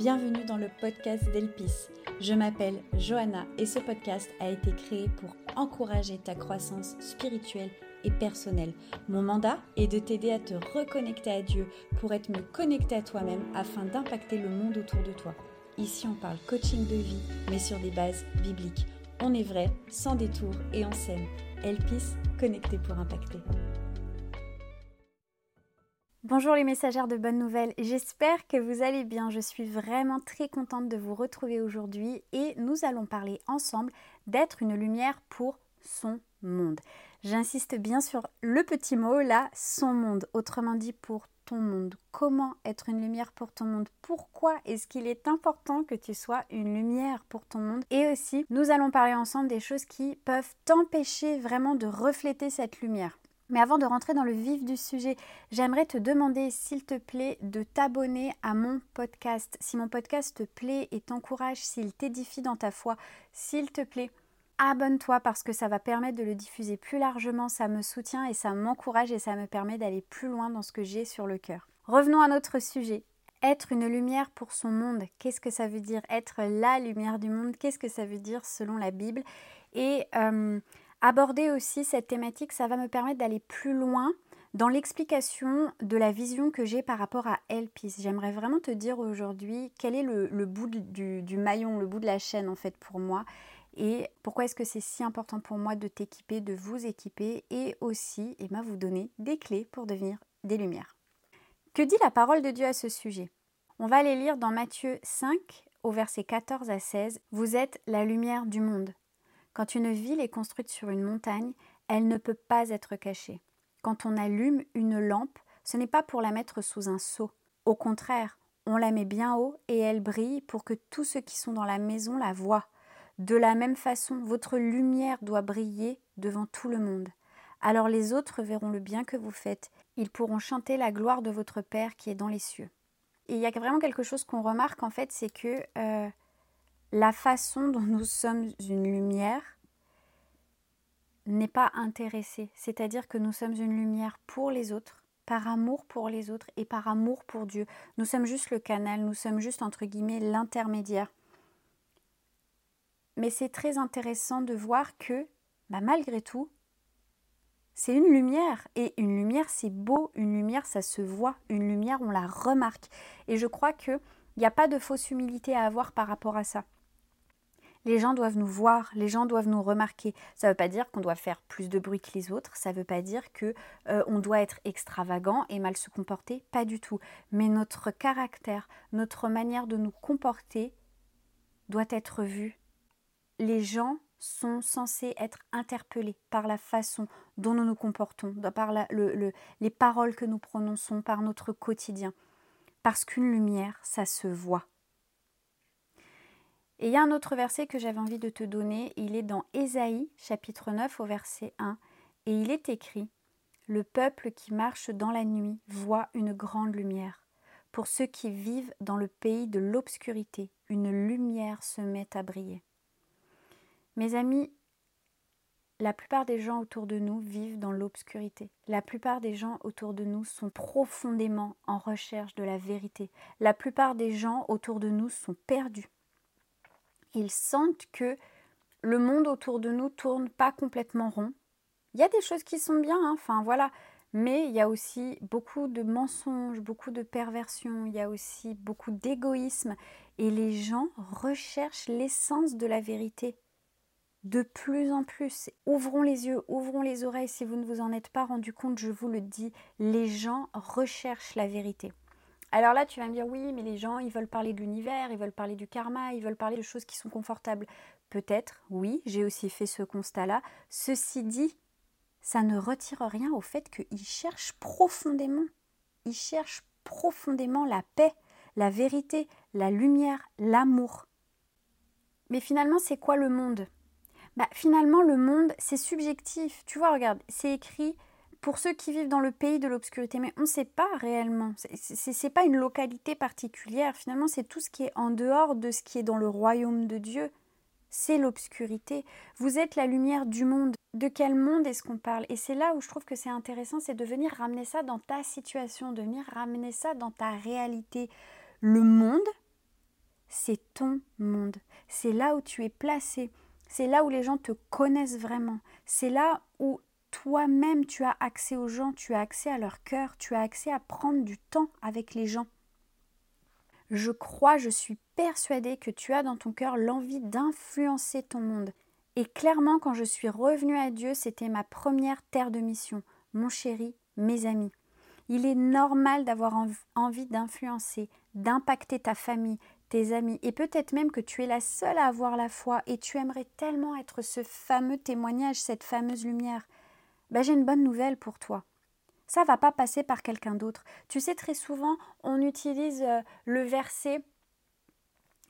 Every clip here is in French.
bienvenue dans le podcast d'Elpis. Je m'appelle Johanna et ce podcast a été créé pour encourager ta croissance spirituelle et personnelle. Mon mandat est de t'aider à te reconnecter à Dieu pour être mieux connecté à toi-même afin d'impacter le monde autour de toi. Ici, on parle coaching de vie, mais sur des bases bibliques. On est vrai, sans détour et en scène. Elpis, connecté pour impacter. Bonjour les messagères de bonnes nouvelles, j'espère que vous allez bien. Je suis vraiment très contente de vous retrouver aujourd'hui et nous allons parler ensemble d'être une lumière pour son monde. J'insiste bien sur le petit mot là, son monde, autrement dit pour ton monde. Comment être une lumière pour ton monde? Pourquoi est-ce qu'il est important que tu sois une lumière pour ton monde? Et aussi, nous allons parler ensemble des choses qui peuvent t'empêcher vraiment de refléter cette lumière. Mais avant de rentrer dans le vif du sujet, j'aimerais te demander, s'il te plaît, de t'abonner à mon podcast. Si mon podcast te plaît et t'encourage, s'il t'édifie dans ta foi, s'il te plaît, abonne-toi parce que ça va permettre de le diffuser plus largement, ça me soutient et ça m'encourage et ça me permet d'aller plus loin dans ce que j'ai sur le cœur. Revenons à notre sujet. Être une lumière pour son monde, qu'est-ce que ça veut dire Être la lumière du monde, qu'est-ce que ça veut dire selon la Bible? Et euh, Aborder aussi cette thématique, ça va me permettre d'aller plus loin dans l'explication de la vision que j'ai par rapport à Elpis. J'aimerais vraiment te dire aujourd'hui quel est le, bout du, du, maillon, le bout de la chaîne en fait pour moi? Et pourquoi est-ce que c'est si important pour moi de t'équiper, de vous équiper et aussi et eh ben, vous donner des clés pour devenir des lumières? Que dit la parole de Dieu à ce sujet? On va aller lire dans Matthieu 5 au verset 14 à 16. Vous êtes la lumière du monde. Quand une ville est construite sur une montagne, elle ne peut pas être cachée. Quand on allume une lampe, ce n'est pas pour la mettre sous un seau. Au contraire, on la met bien haut et elle brille pour que tous ceux qui sont dans la maison la voient. De la même façon, votre lumière doit briller devant tout le monde. Alors les autres verront le bien que vous faites. Ils pourront chanter la gloire de votre Père qui est dans les cieux. Et il y a vraiment quelque chose qu'on remarque en fait, c'est que euh, la façon dont nous sommes une lumière n'est pas intéressée. C'est-à-dire que nous sommes une lumière pour les autres, par amour pour les autres et par amour pour Dieu. Nous sommes juste le canal, nous sommes juste, entre guillemets, l'intermédiaire. Mais c'est très intéressant de voir que, bah, malgré tout, c'est une lumière. Et une lumière, c'est beau. Une lumière, ça se voit. Une lumière, on la remarque. Et je crois qu'il n'y a pas de fausse humilité à avoir par rapport à ça. Les gens doivent nous voir, les gens doivent nous remarquer. Ça ne veut pas dire qu'on doit faire plus de bruit que les autres, ça ne veut pas dire que euh, on doit être extravagant et mal se comporter, pas du tout. Mais notre caractère, notre manière de nous comporter doit être vu. Les gens sont censés être interpellés par la façon dont nous nous comportons, par les paroles que nous prononçons, par notre quotidien. Parce qu'une lumière, ça se voit. Et il y a un autre verset que j'avais envie de te donner, il est dans Ésaïe chapitre 9 au verset 1, et il est écrit Le peuple qui marche dans la nuit voit une grande lumière. Pour ceux qui vivent dans le pays de l'obscurité, une lumière se met à briller. Mes amis, la plupart des gens autour de nous vivent dans l'obscurité. La plupart des gens autour de nous sont profondément en recherche de la vérité. La plupart des gens autour de nous sont perdus ils sentent que le monde autour de nous tourne pas complètement rond. Il y a des choses qui sont bien, hein, enfin voilà, mais il y a aussi beaucoup de mensonges, beaucoup de perversions, il y a aussi beaucoup d'égoïsme et les gens recherchent l'essence de la vérité de plus en plus. Ouvrons les yeux, ouvrons les oreilles si vous ne vous en êtes pas rendu compte, je vous le dis, les gens recherchent la vérité. Alors là, tu vas me dire oui, mais les gens, ils veulent parler de l'univers, ils veulent parler du karma, ils veulent parler de choses qui sont confortables. Peut-être, oui, j'ai aussi fait ce constat-là. Ceci dit, ça ne retire rien au fait qu'ils cherchent profondément, ils cherchent profondément la paix, la vérité, la lumière, l'amour. Mais finalement, c'est quoi le monde? Bah, Finalement, le monde, c'est subjectif. Tu vois, regarde, c'est écrit pour ceux qui vivent dans le pays de l'obscurité, mais on ne sait pas réellement. Ce n'est pas une localité particulière. Finalement, c'est tout ce qui est en dehors de ce qui est dans le royaume de Dieu. C'est l'obscurité. Vous êtes la lumière du monde. De quel monde est-ce qu'on parle? Et c'est là où je trouve que c'est intéressant, c'est de venir ramener ça dans ta situation, de venir ramener ça dans ta réalité. Le monde, c'est ton monde. C'est là où tu es placé. C'est là où les gens te connaissent vraiment. C'est là où toi-même tu as accès aux gens, tu as accès à leur cœur, tu as accès à prendre du temps avec les gens. Je crois, je suis persuadée que tu as dans ton cœur l'envie d'influencer ton monde. Et clairement, quand je suis revenue à Dieu, c'était ma première terre de mission. Mon chéri, mes amis. Il est normal d'avoir envie d'influencer, d'impacter ta famille, tes amis, et peut-être même que tu es la seule à avoir la foi et tu aimerais tellement être ce fameux témoignage, cette fameuse lumière. Ben, j'ai une bonne nouvelle pour toi. Ça va pas passer par quelqu'un d'autre. Tu sais, très souvent, on utilise euh, le verset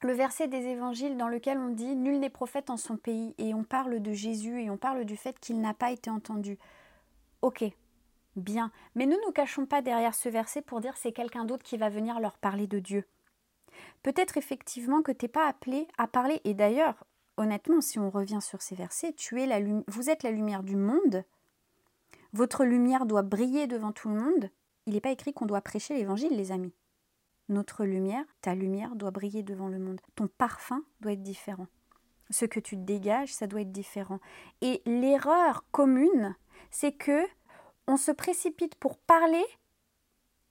le verset des évangiles dans lequel on dit Nul n'est prophète en son pays, et on parle de Jésus et on parle du fait qu'il n'a pas été entendu. Ok, bien, mais ne nous cachons pas derrière ce verset pour dire c'est quelqu'un d'autre qui va venir leur parler de Dieu. Peut-être effectivement que tu n'es pas appelé à parler, et d'ailleurs, honnêtement, si on revient sur ces versets, tu es la vous êtes la lumière du monde, votre lumière doit briller devant tout le monde. Il n'est pas écrit qu'on doit prêcher l'évangile, les amis. Notre lumière, ta lumière doit briller devant le monde. Ton parfum doit être différent. Ce que tu dégages, ça doit être différent. Et l'erreur commune, c'est que on se précipite pour parler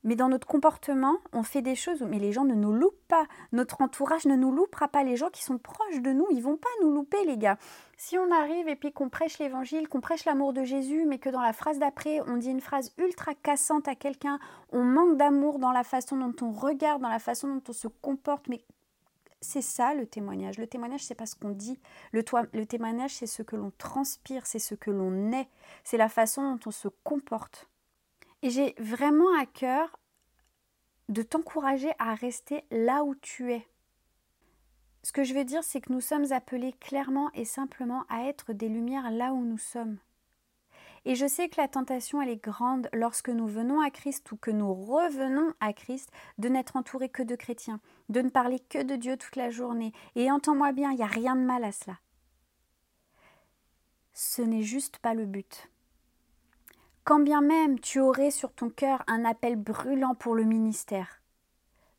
mais dans notre comportement, on fait des choses, mais les gens ne nous loupent pas. Notre entourage ne nous loupera pas. Les gens qui sont proches de nous, ils vont pas nous louper, les gars. Si on arrive et puis qu'on prêche l'évangile, qu'on prêche l'amour de Jésus, mais que dans la phrase d'après, on dit une phrase ultra cassante à quelqu'un, on manque d'amour dans la façon dont on regarde, dans la façon dont on se comporte, mais c'est ça le témoignage. Le témoignage, c'est pas ce qu'on dit. Le, le témoignage, c'est ce que l'on transpire, c'est ce que l'on est, c'est la façon dont on se comporte. Et j'ai vraiment à cœur de t'encourager à rester là où tu es. Ce que je veux dire, c'est que nous sommes appelés clairement et simplement à être des lumières là où nous sommes. Et je sais que la tentation, elle est grande lorsque nous venons à Christ ou que nous revenons à Christ, de n'être entourés que de chrétiens, de ne parler que de Dieu toute la journée. Et entends-moi bien, il n'y a rien de mal à cela. Ce n'est juste pas le but. Quand bien même tu aurais sur ton cœur un appel brûlant pour le ministère,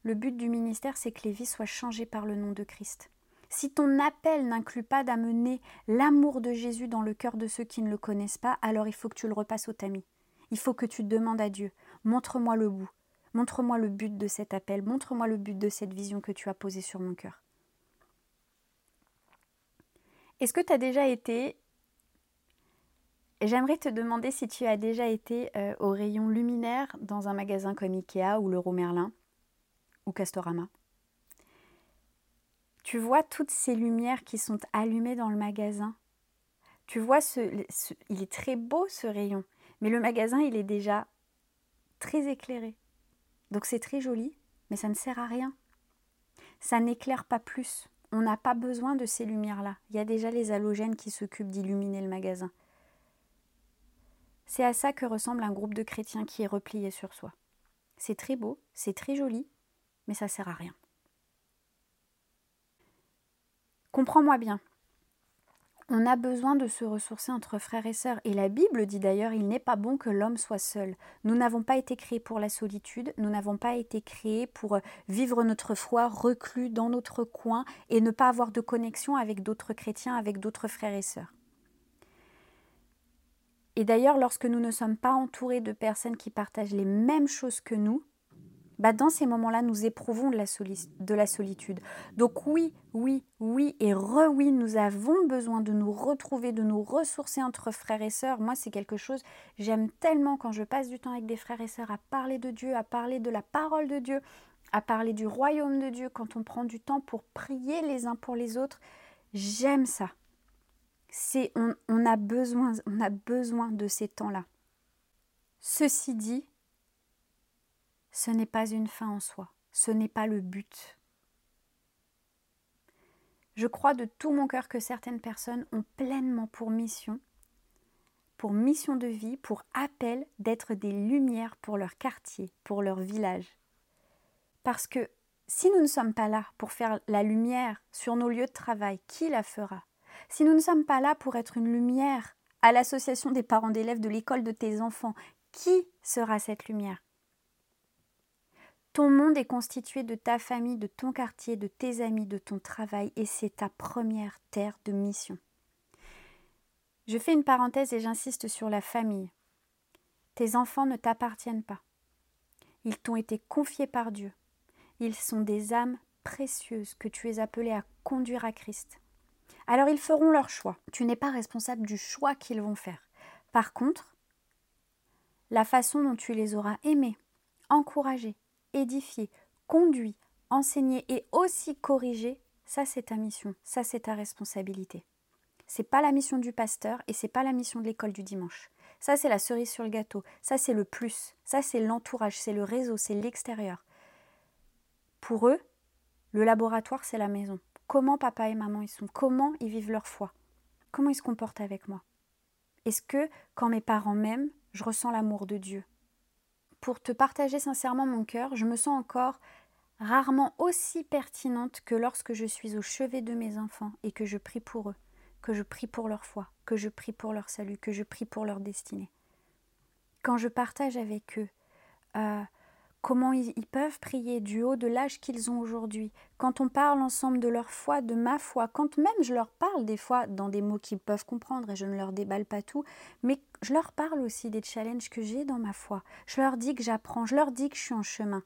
le but du ministère, c'est que les vies soient changées par le nom de Christ. Si ton appel n'inclut pas d'amener l'amour de Jésus dans le cœur de ceux qui ne le connaissent pas, alors il faut que tu le repasses au tamis. Il faut que tu demandes à Dieu, montre-moi le bout, montre-moi le but de cet appel, montre-moi le but de cette vision que tu as posée sur mon cœur. Est-ce que tu as déjà été J'aimerais te demander si tu as déjà été euh, au rayon luminaire dans un magasin comme Ikea ou Leroy Merlin ou Castorama. Tu vois toutes ces lumières qui sont allumées dans le magasin. Tu vois, il est très beau ce rayon, mais le magasin, il est déjà très éclairé. Donc c'est très joli, mais ça ne sert à rien. Ça n'éclaire pas plus. On n'a pas besoin de ces lumières-là. Il y a déjà les halogènes qui s'occupent d'illuminer le magasin. C'est à ça que ressemble un groupe de chrétiens qui est replié sur soi. C'est très beau, c'est très joli, mais ça sert à rien. Comprends-moi bien. On a besoin de se ressourcer entre frères et sœurs. Et la Bible dit d'ailleurs, il n'est pas bon que l'homme soit seul. Nous n'avons pas été créés pour la solitude, nous n'avons pas été créés pour vivre notre foi reclus dans notre coin et ne pas avoir de connexion avec d'autres chrétiens, avec d'autres frères et sœurs. Et d'ailleurs, lorsque nous ne sommes pas entourés de personnes qui partagent les mêmes choses que nous, bah dans ces moments-là, nous éprouvons de la, de la solitude. Donc oui, oui, oui et re-oui, nous avons besoin de nous retrouver, de nous ressourcer entre frères et sœurs. Moi, c'est quelque chose, j'aime tellement quand je passe du temps avec des frères et sœurs à parler de Dieu, à parler de la parole de Dieu, à parler du royaume de Dieu, quand on prend du temps pour prier les uns pour les autres. J'aime ça on, a besoin, on a besoin de ces temps-là. Ceci dit, ce n'est pas une fin en soi, ce n'est pas le but. Je crois de tout mon cœur que certaines personnes ont pleinement pour mission, pour mission de vie, pour appel d'être des lumières pour leur quartier, pour leur village. Parce que si nous ne sommes pas là pour faire la lumière sur nos lieux de travail, qui la fera? Si nous ne sommes pas là pour être une lumière à l'association des parents d'élèves de l'école de tes enfants, qui sera cette lumière? Ton monde est constitué de ta famille, de ton quartier, de tes amis, de ton travail, et c'est ta première terre de mission. Je fais une parenthèse et j'insiste sur la famille. Tes enfants ne t'appartiennent pas. Ils t'ont été confiés par Dieu. Ils sont des âmes précieuses que tu es appelé à conduire à Christ. Alors ils feront leur choix. Tu n'es pas responsable du choix qu'ils vont faire. Par contre, la façon dont tu les auras aimés, encouragés, édifiés, conduits, enseignés et aussi corrigés, ça c'est ta mission, ça c'est ta responsabilité. C'est pas la mission du pasteur et c'est pas la mission de l'école du dimanche. Ça c'est la cerise sur le gâteau, ça c'est le plus, ça c'est l'entourage, c'est le réseau, c'est l'extérieur. Pour eux, le laboratoire c'est la maison. Comment papa et maman ils sont, comment ils vivent leur foi, comment ils se comportent avec moi? Est-ce que quand mes parents m'aiment, je ressens l'amour de Dieu? Pour te partager sincèrement mon cœur, je me sens encore rarement aussi pertinente que lorsque je suis au chevet de mes enfants et que je prie pour eux, que je prie pour leur foi, que je prie pour leur salut, que je prie pour leur destinée. Quand je partage avec eux euh, comment ils, peuvent prier du haut de l'âge qu'ils ont aujourd'hui, quand on parle ensemble de leur foi, de ma foi, quand même je leur parle des fois dans des mots qu'ils peuvent comprendre et je ne leur déballe pas tout, mais je leur parle aussi des challenges que j'ai dans ma foi. Je leur dis que j'apprends, je leur dis que je suis en chemin.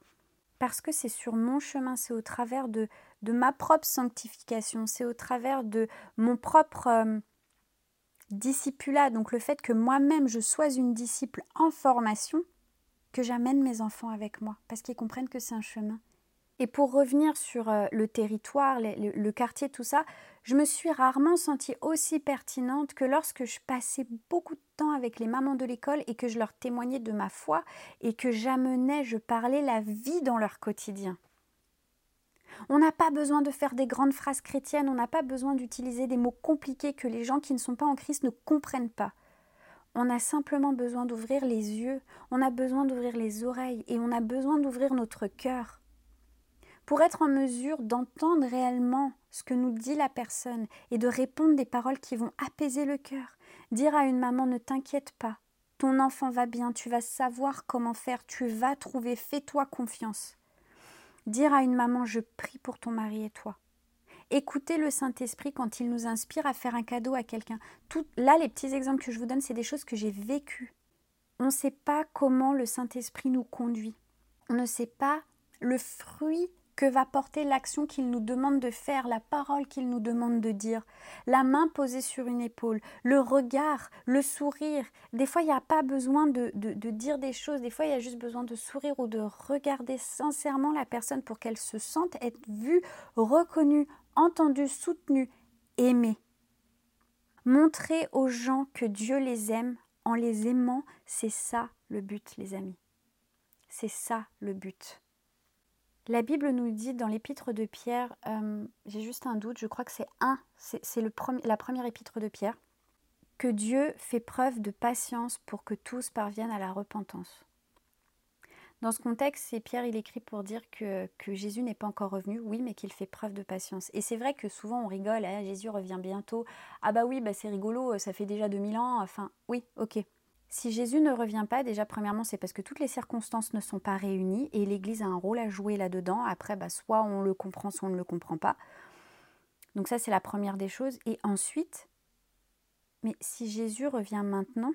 Parce que c'est sur mon chemin, c'est au travers de, ma propre sanctification, c'est au travers de mon propre euh, donc le fait que moi-même je sois une disciple en formation, que j'amène mes enfants avec moi, parce qu'ils comprennent que c'est un chemin. Et pour revenir sur euh, le territoire, le, quartier, tout ça, je me suis rarement sentie aussi pertinente que lorsque je passais beaucoup de temps avec les mamans de l'école et que je leur témoignais de ma foi et que j'amenais, je parlais la vie dans leur quotidien. On n'a pas besoin de faire des grandes phrases chrétiennes, on n'a pas besoin d'utiliser des mots compliqués que les gens qui ne sont pas en Christ ne comprennent pas. On a simplement besoin d'ouvrir les yeux, on a besoin d'ouvrir les oreilles et on a besoin d'ouvrir notre cœur pour être en mesure d'entendre réellement ce que nous dit la personne et de répondre des paroles qui vont apaiser le cœur. Dire à une maman ne t'inquiète pas, ton enfant va bien, tu vas savoir comment faire, tu vas trouver, fais-toi confiance. Dire à une maman je prie pour ton mari et toi. Écoutez le Saint-Esprit quand il nous inspire à faire un cadeau à quelqu'un. Tout, là, les petits exemples que je vous donne, c'est des choses que j'ai vécues. On ne sait pas comment le Saint-Esprit nous conduit. On ne sait pas le fruit que va porter l'action qu'il nous demande de faire, la parole qu'il nous demande de dire, la main posée sur une épaule, le regard, le sourire. Des fois, il n'y a pas besoin de, de, dire des choses, des fois, il y a juste besoin de sourire ou de regarder sincèrement la personne pour qu'elle se sente être vue, reconnue, entendu, soutenu, aimé. Montrer aux gens que Dieu les aime en les aimant, c'est ça le but, les amis. C'est ça le but. La Bible nous dit dans l'épître de Pierre, euh, j'ai juste un doute, je crois que c'est un, c'est la première épître de Pierre, que Dieu fait preuve de patience pour que tous parviennent à la repentance. Dans ce contexte, Pierre, il écrit pour dire que, Jésus n'est pas encore revenu, oui, mais qu'il fait preuve de patience. Et c'est vrai que souvent on rigole, hein, Jésus revient bientôt. Ah bah oui, bah c'est rigolo, ça fait déjà 2000 ans. Enfin, oui, ok. Si Jésus ne revient pas, déjà premièrement, c'est parce que toutes les circonstances ne sont pas réunies et l'Église a un rôle à jouer là-dedans. Après, bah, soit on le comprend, soit on ne le comprend pas. Donc ça, c'est la première des choses. Et ensuite, mais si Jésus revient maintenant,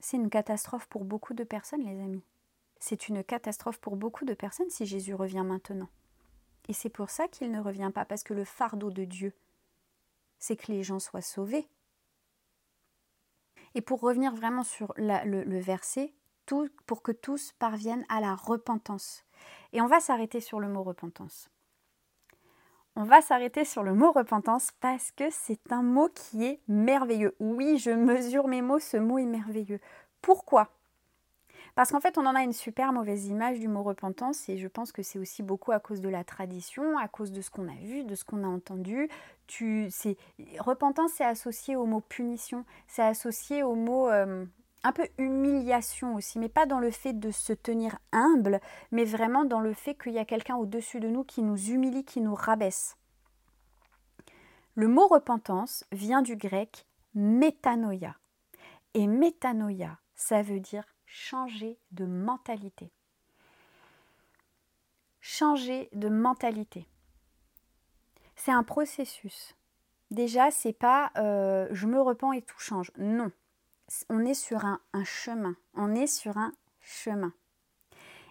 c'est une catastrophe pour beaucoup de personnes, les amis. C'est une catastrophe pour beaucoup de personnes si Jésus revient maintenant. Et c'est pour ça qu'il ne revient pas, parce que le fardeau de Dieu, c'est que les gens soient sauvés. Et pour revenir vraiment sur le, verset, pour que tous parviennent à la repentance. Et on va s'arrêter sur le mot repentance. On va s'arrêter sur le mot repentance parce que c'est un mot qui est merveilleux. Oui, je mesure mes mots, ce mot est merveilleux. Pourquoi? Parce qu'en fait, on en a une super mauvaise image du mot repentance et je pense que c'est aussi beaucoup à cause de la tradition, à cause de ce qu'on a vu, de ce qu'on a entendu. Tu, repentance, c'est associé au mot punition, c'est associé au mot euh, un peu humiliation aussi, mais pas dans le fait de se tenir humble, mais vraiment dans le fait qu'il y a quelqu'un au-dessus de nous qui nous humilie, qui nous rabaisse. Le mot repentance vient du grec métanoïa. Et métanoïa, ça veut dire changer de mentalité. changer de mentalité. C'est un processus. Déjà, c'est pas euh, je me repens et tout change. Non. On est sur un, chemin. On est sur un chemin.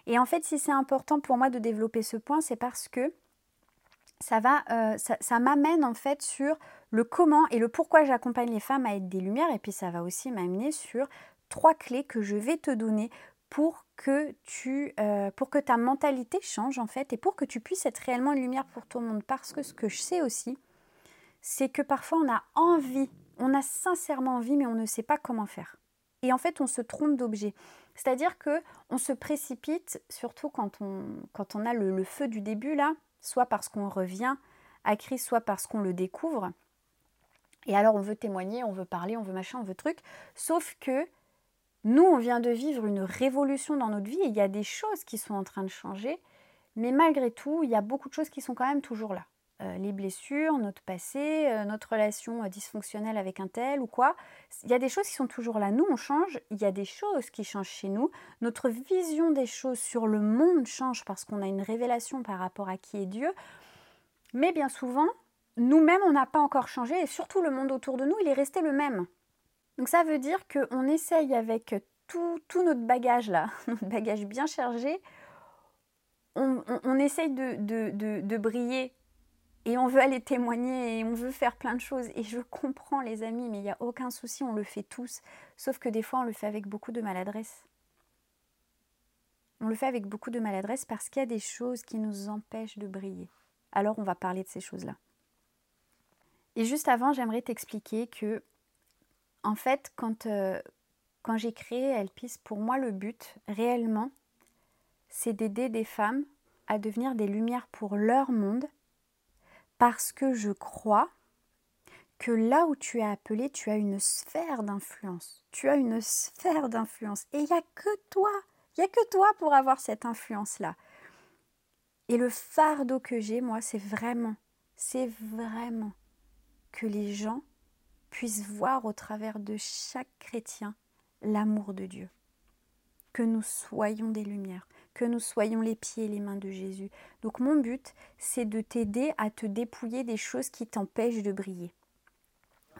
Et en fait, si c'est important pour moi de développer ce point, c'est parce que ça va, euh, ça m'amène en fait sur le comment et le pourquoi j'accompagne les femmes à être des lumières. Et puis ça va aussi m'amener sur trois clés que je vais te donner pour que, tu, euh, pour que ta mentalité change en fait et pour que tu puisses être réellement une lumière pour le monde. Parce que ce que je sais aussi, c'est que parfois on a envie, on a sincèrement envie, mais on ne sait pas comment faire. Et en fait, on se trompe d'objet. C'est-à-dire que on se précipite, surtout quand on, quand on a le, le feu du début là, soit parce qu'on revient à Christ, soit parce qu'on le découvre. Et alors on veut témoigner, on veut parler, on veut machin, on veut truc. Sauf que nous, on vient de vivre une révolution dans notre vie et il y a des choses qui sont en train de changer, mais malgré tout, il y a beaucoup de choses qui sont quand même toujours là. Euh, les blessures, notre passé, euh, notre relation euh, dysfonctionnelle avec un tel ou quoi. Il y a des choses qui sont toujours là. Nous, on change. Il y a des choses qui changent chez nous. Notre vision des choses sur le monde change parce qu'on a une révélation par rapport à qui est Dieu. Mais bien souvent, nous-mêmes, on n'a pas encore changé et surtout le monde autour de nous, il est resté le même. Donc ça veut dire qu'on essaye avec tout, notre bagage là, notre bagage bien chargé, on, essaye de, de, briller et on veut aller témoigner et on veut faire plein de choses. Et je comprends les amis, mais il n'y a aucun souci, on le fait tous. Sauf que des fois, on le fait avec beaucoup de maladresse. On le fait avec beaucoup de maladresse parce qu'il y a des choses qui nous empêchent de briller. Alors on va parler de ces choses-là. Et juste avant, j'aimerais t'expliquer que en fait, quand, euh, j'ai créé Elpis, pour moi, le but, réellement, c'est d'aider des femmes à devenir des lumières pour leur monde, parce que je crois que là où tu es appelé, tu as une sphère d'influence. Tu as une sphère d'influence. Et il n'y a que toi, il n'y a que toi pour avoir cette influence-là. Et le fardeau que j'ai, moi, c'est vraiment, c'est vraiment que les gens puisse voir au travers de chaque chrétien l'amour de Dieu. Que nous soyons des lumières, que nous soyons les pieds et les mains de Jésus. Donc mon but, c'est de t'aider à te dépouiller des choses qui t'empêchent de briller.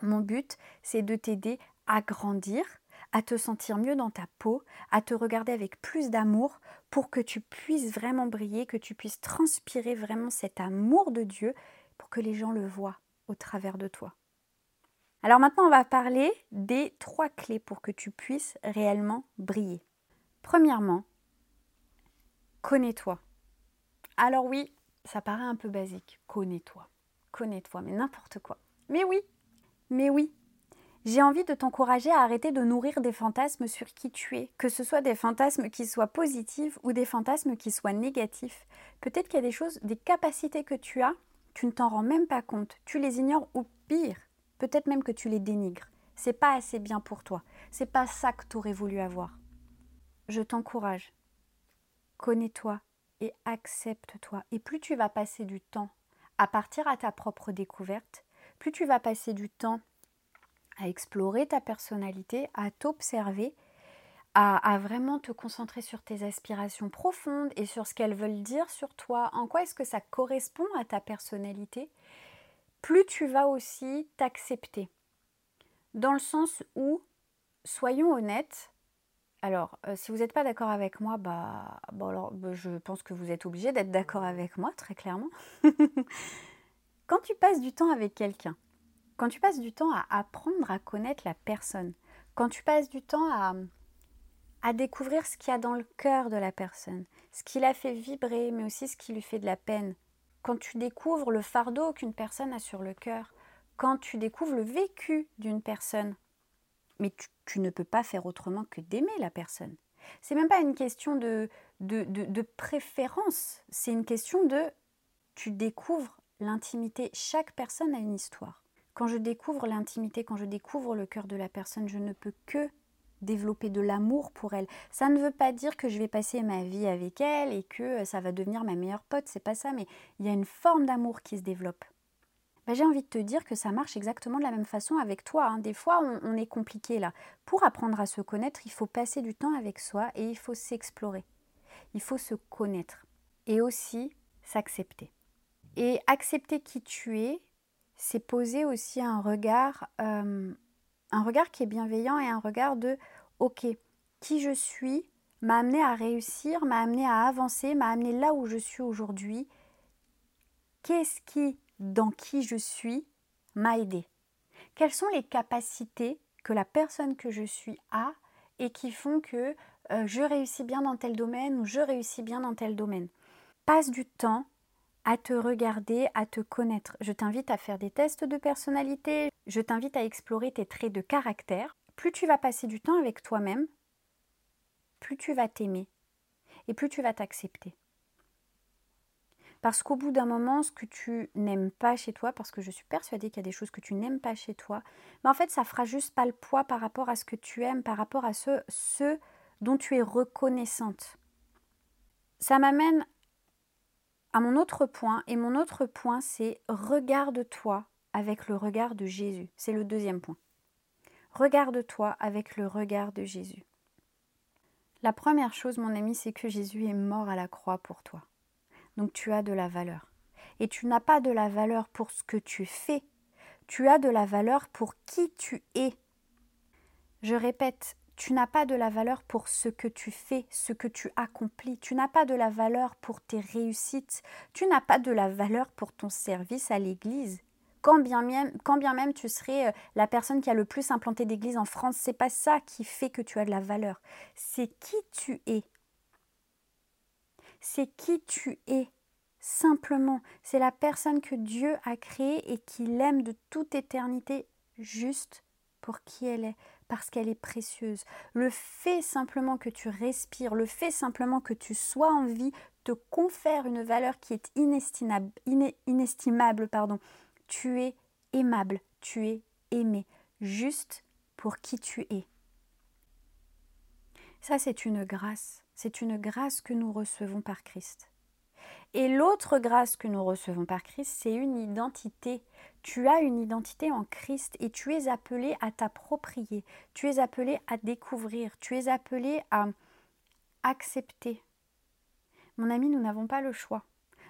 Mon but, c'est de t'aider à grandir, à te sentir mieux dans ta peau, à te regarder avec plus d'amour pour que tu puisses vraiment briller, que tu puisses transpirer vraiment cet amour de Dieu pour que les gens le voient au travers de toi. Alors maintenant, on va parler des trois clés pour que tu puisses réellement briller. Premièrement, connais-toi. Alors oui, ça paraît un peu basique. Connais-toi. Connais-toi, mais n'importe quoi. Mais oui, mais oui. J'ai envie de t'encourager à arrêter de nourrir des fantasmes sur qui tu es, que ce soit des fantasmes qui soient positifs ou des fantasmes qui soient négatifs. Peut-être qu'il y a des choses, des capacités que tu as, tu ne t'en rends même pas compte, tu les ignores ou pire, Peut-être même que tu les dénigres. C'est pas assez bien pour toi. C'est pas ça que tu aurais voulu avoir. Je t'encourage. Connais-toi et accepte-toi. Et plus tu vas passer du temps à partir à ta propre découverte, plus tu vas passer du temps à explorer ta personnalité, à t'observer, à, à, vraiment te concentrer sur tes aspirations profondes et sur ce qu'elles veulent dire sur toi, en quoi est-ce que ça correspond à ta personnalité, plus tu vas aussi t'accepter. Dans le sens où, soyons honnêtes, alors euh, si vous n'êtes pas d'accord avec moi, bah, alors, bah, je pense que vous êtes obligé d'être d'accord avec moi, très clairement. quand tu passes du temps avec quelqu'un, quand tu passes du temps à apprendre à connaître la personne, quand tu passes du temps à, à découvrir ce qu'il y a dans le cœur de la personne, ce qui la fait vibrer, mais aussi ce qui lui fait de la peine, quand tu découvres le fardeau qu'une personne a sur le cœur, quand tu découvres le vécu d'une personne, mais tu, ne peux pas faire autrement que d'aimer la personne. C'est même pas une question de, de, de préférence, c'est une question de tu découvres l'intimité. Chaque personne a une histoire. Quand je découvre l'intimité, quand je découvre le cœur de la personne, je ne peux que développer de l'amour pour elle. Ça ne veut pas dire que je vais passer ma vie avec elle et que euh, ça va devenir ma meilleure pote, c'est pas ça, mais il y a une forme d'amour qui se développe. Bah, j'ai envie de te dire que ça marche exactement de la même façon avec toi. Hein. Des fois, on, on est compliqué là. Pour apprendre à se connaître, il faut passer du temps avec soi et il faut s'explorer. Il faut se connaître. et aussi s'accepter. Et accepter qui tu es, c'est poser aussi un regard, euh, un regard qui est bienveillant et un regard de ok, qui je suis m'a amené à réussir, m'a amené à avancer, m'a amené là où je suis aujourd'hui. Qu'est-ce qui, dans qui je suis, m'a aidé? Quelles sont les capacités que la personne que je suis a et qui font que euh, je réussis bien dans tel domaine ou je réussis bien dans tel domaine? Passe du temps à te regarder, à te connaître. Je t'invite à faire des tests de personnalité, je t'invite à explorer tes traits de caractère. Plus tu vas passer du temps avec toi-même, plus tu vas t'aimer et plus tu vas t'accepter. Parce qu'au bout d'un moment, ce que tu n'aimes pas chez toi, parce que je suis persuadée qu'il y a des choses que tu n'aimes pas chez toi, mais en fait, ça fera juste pas le poids par rapport à ce que tu aimes, par rapport à ce, ce dont tu es reconnaissante. Ça m'amène à mon autre point, et mon autre point, c'est regarde-toi avec le regard de Jésus. C'est le deuxième point. Regarde-toi avec le regard de Jésus. La première chose, mon ami, c'est que Jésus est mort à la croix pour toi. Donc tu as de la valeur. Et tu n'as pas de la valeur pour ce que tu fais, tu as de la valeur pour qui tu es. Je répète, tu n'as pas de la valeur pour ce que tu fais, ce que tu accomplis. Tu n'as pas de la valeur pour tes réussites. Tu n'as pas de la valeur pour ton service à l'Église. Quand bien, même, tu serais euh, la personne qui a le plus implanté d'église en France, c'est pas ça qui fait que tu as de la valeur. C'est qui tu es. C'est qui tu es. Simplement, c'est la personne que Dieu a créée et qu'il aime de toute éternité juste pour qui elle est, parce qu'elle est précieuse. Le fait simplement que tu respires, le fait simplement que tu sois en vie, te confère une valeur qui est inestimable. pardon. Tu es aimable, tu es aimé, juste pour qui tu es. Ça, c'est une grâce. C'est une grâce que nous recevons par Christ. Et l'autre grâce que nous recevons par Christ, c'est une identité. Tu as une identité en Christ et tu es appelé à t'approprier, tu es appelé à découvrir, tu es appelé à accepter. Mon ami, nous n'avons pas le choix.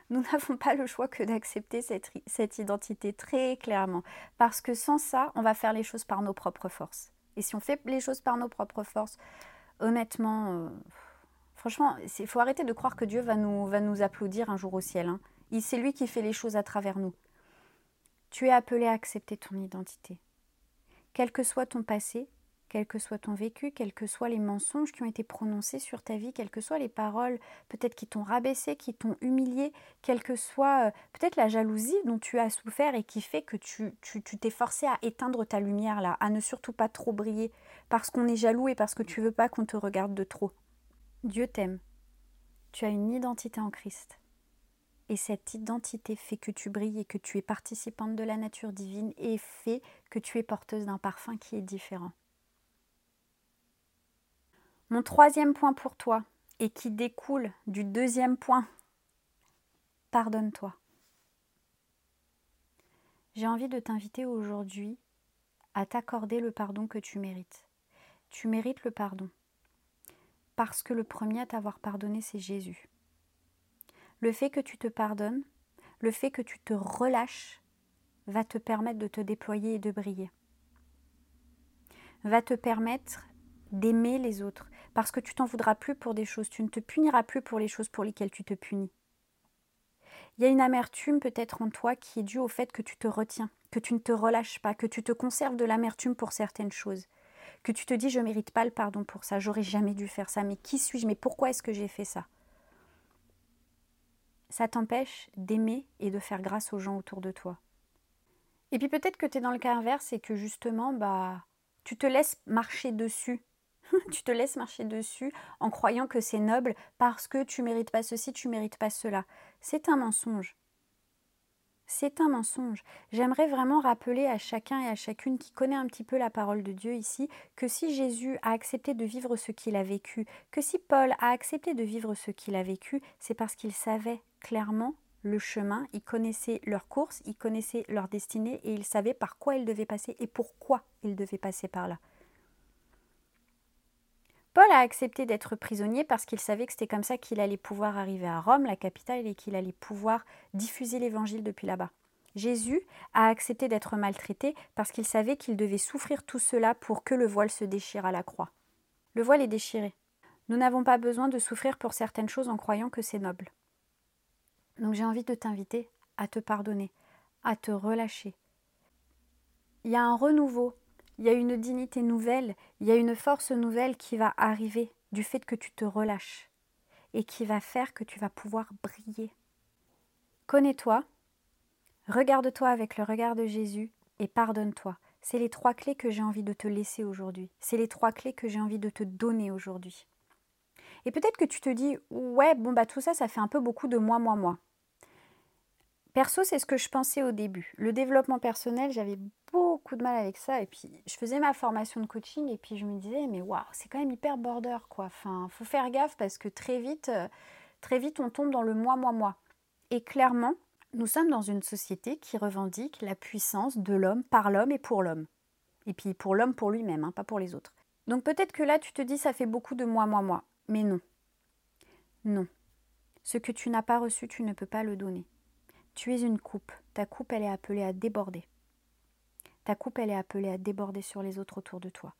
Nous n'avons pas le choix que d'accepter cette, identité très clairement. Parce que sans ça, on va faire les choses par nos propres forces. Et si on fait les choses par nos propres forces, honnêtement, euh, Franchement, il faut arrêter de croire que Dieu va nous, va nous applaudir un jour au ciel. Hein. C'est lui qui fait les choses à travers nous. Tu es appelé à accepter ton identité. Quel que soit ton passé, quel que soit ton vécu, quels que soient les mensonges qui ont été prononcés sur ta vie, quelles que soient les paroles peut-être qui t'ont rabaissé, qui t'ont humilié, quelle que soit euh, peut-être la jalousie dont tu as souffert et qui fait que tu t'es forcé à éteindre ta lumière là, à ne surtout pas trop briller, parce qu'on est jaloux et parce que tu veux pas qu'on te regarde de trop. Dieu t'aime. Tu as une identité en Christ. Et cette identité fait que tu brilles et que tu es participante de la nature divine et fait que tu es porteuse d'un parfum qui est différent. Mon troisième point pour toi, et qui découle du deuxième point, pardonne-toi. J'ai envie de t'inviter aujourd'hui à t'accorder le pardon que tu mérites. Tu mérites le pardon parce que le premier à t'avoir pardonné, c'est Jésus. Le fait que tu te pardonnes, le fait que tu te relâches, va te permettre de te déployer et de briller. Va te permettre d'aimer les autres, parce que tu t'en voudras plus pour des choses, tu ne te puniras plus pour les choses pour lesquelles tu te punis. Il y a une amertume peut-être en toi qui est due au fait que tu te retiens, que tu ne te relâches pas, que tu te conserves de l'amertume pour certaines choses que tu te dis je mérite pas le pardon pour ça, j'aurais jamais dû faire ça, mais qui suis-je, mais pourquoi est-ce que j'ai fait ça? Ça t'empêche d'aimer et de faire grâce aux gens autour de toi. Et puis peut-être que tu es dans le cas inverse et que justement bah tu te laisses marcher dessus. tu te laisses marcher dessus en croyant que c'est noble parce que tu mérites pas ceci, tu mérites pas cela. C'est un mensonge. C'est un mensonge. J'aimerais vraiment rappeler à chacun et à chacune qui connaît un petit peu la parole de Dieu ici que si Jésus a accepté de vivre ce qu'il a vécu, que si Paul a accepté de vivre ce qu'il a vécu, c'est parce qu'il savait clairement le chemin, il connaissait leur course, il connaissait leur destinée et il savait par quoi il devait passer et pourquoi il devait passer par là. Paul a accepté d'être prisonnier parce qu'il savait que c'était comme ça qu'il allait pouvoir arriver à Rome, la capitale, et qu'il allait pouvoir diffuser l'évangile depuis là-bas. Jésus a accepté d'être maltraité parce qu'il savait qu'il devait souffrir tout cela pour que le voile se déchire à la croix. Le voile est déchiré. Nous n'avons pas besoin de souffrir pour certaines choses en croyant que c'est noble. Donc j'ai envie de t'inviter à te pardonner, à te relâcher. Il y a un renouveau il y a une dignité nouvelle, il y a une force nouvelle qui va arriver du fait que tu te relâches et qui va faire que tu vas pouvoir briller. Connais-toi, regarde-toi avec le regard de Jésus et pardonne-toi. C'est les trois clés que j'ai envie de te laisser aujourd'hui. C'est les trois clés que j'ai envie de te donner aujourd'hui. Et peut-être que tu te dis, ouais, bon, bah tout ça, ça fait un peu beaucoup de moi, moi, moi. Perso, c'est ce que je pensais au début. Le développement personnel, j'avais beaucoup de mal avec ça. Et puis, je faisais ma formation de coaching et puis je me disais, mais waouh, c'est quand même hyper border, quoi. Enfin, faut faire gaffe parce que très vite, euh, très vite, on tombe dans le moi, moi, moi. Et clairement, nous sommes dans une société qui revendique la puissance de l'homme par l'homme et pour l'homme. Et puis pour l'homme pour lui-même, hein, pas pour les autres. Donc peut-être que là, tu te dis, ça fait beaucoup de moi, moi, moi. Mais non. Non. Ce que tu n'as pas reçu, tu ne peux pas le donner. Tu es une coupe. Ta coupe, elle est appelée à déborder. Ta coupe, elle est appelée à déborder sur les autres autour de toi.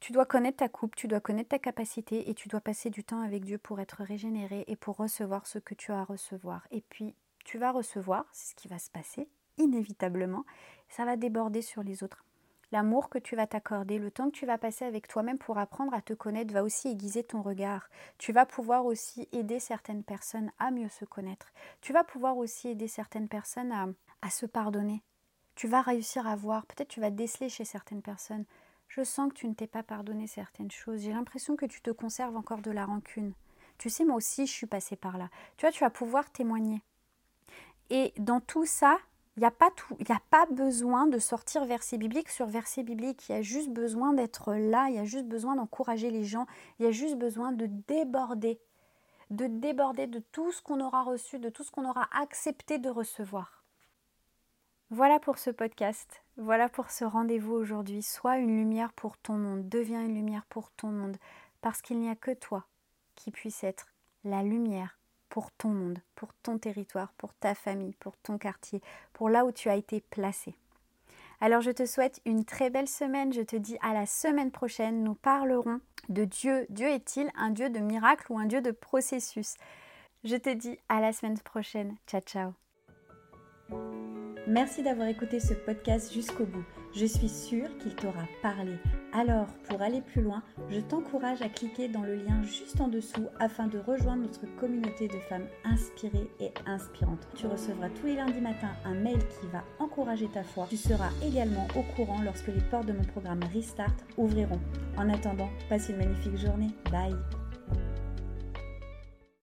Tu dois connaître ta coupe, tu dois connaître ta capacité et tu dois passer du temps avec Dieu pour être régénéré et pour recevoir ce que tu as à recevoir. Et puis, tu vas recevoir, c'est ce qui va se passer, inévitablement, ça va déborder sur les autres. L'amour que tu vas t'accorder, le temps que tu vas passer avec toi-même pour apprendre à te connaître va aussi aiguiser ton regard. Tu vas pouvoir aussi aider certaines personnes à mieux se connaître. Tu vas pouvoir aussi aider certaines personnes à, se pardonner, tu vas réussir à voir, peut-être tu vas déceler chez certaines personnes, je sens que tu ne t'es pas pardonné certaines choses, j'ai l'impression que tu te conserves encore de la rancune. Tu sais, moi aussi, je suis passée par là. Tu vois, tu vas pouvoir témoigner. Et dans tout ça, il n'y a, pas a pas besoin de sortir verset biblique sur verset biblique. Il y a juste besoin d'être là, il y a juste besoin d'encourager les gens, il y a juste besoin de déborder, de déborder de tout ce qu'on aura reçu, de tout ce qu'on aura accepté de recevoir. Voilà pour ce podcast, voilà pour ce rendez-vous aujourd'hui. Sois une lumière pour ton monde, deviens une lumière pour ton monde, parce qu'il n'y a que toi qui puisse être la lumière pour ton monde, pour ton territoire, pour ta famille, pour ton quartier, pour là où tu as été placé. Alors je te souhaite une très belle semaine, je te dis à la semaine prochaine, nous parlerons de Dieu. Dieu est-il un Dieu de miracle ou un Dieu de processus? Je te dis à la semaine prochaine, ciao ciao Merci d'avoir écouté ce podcast jusqu'au bout. Je suis sûre qu'il t'aura parlé. Alors, pour aller plus loin, je t'encourage à cliquer dans le lien juste en dessous afin de rejoindre notre communauté de femmes inspirées et inspirantes. Tu recevras tous les lundis matins un mail qui va encourager ta foi. Tu seras également au courant lorsque les portes de mon programme Restart ouvriront. En attendant, passe une magnifique journée. Bye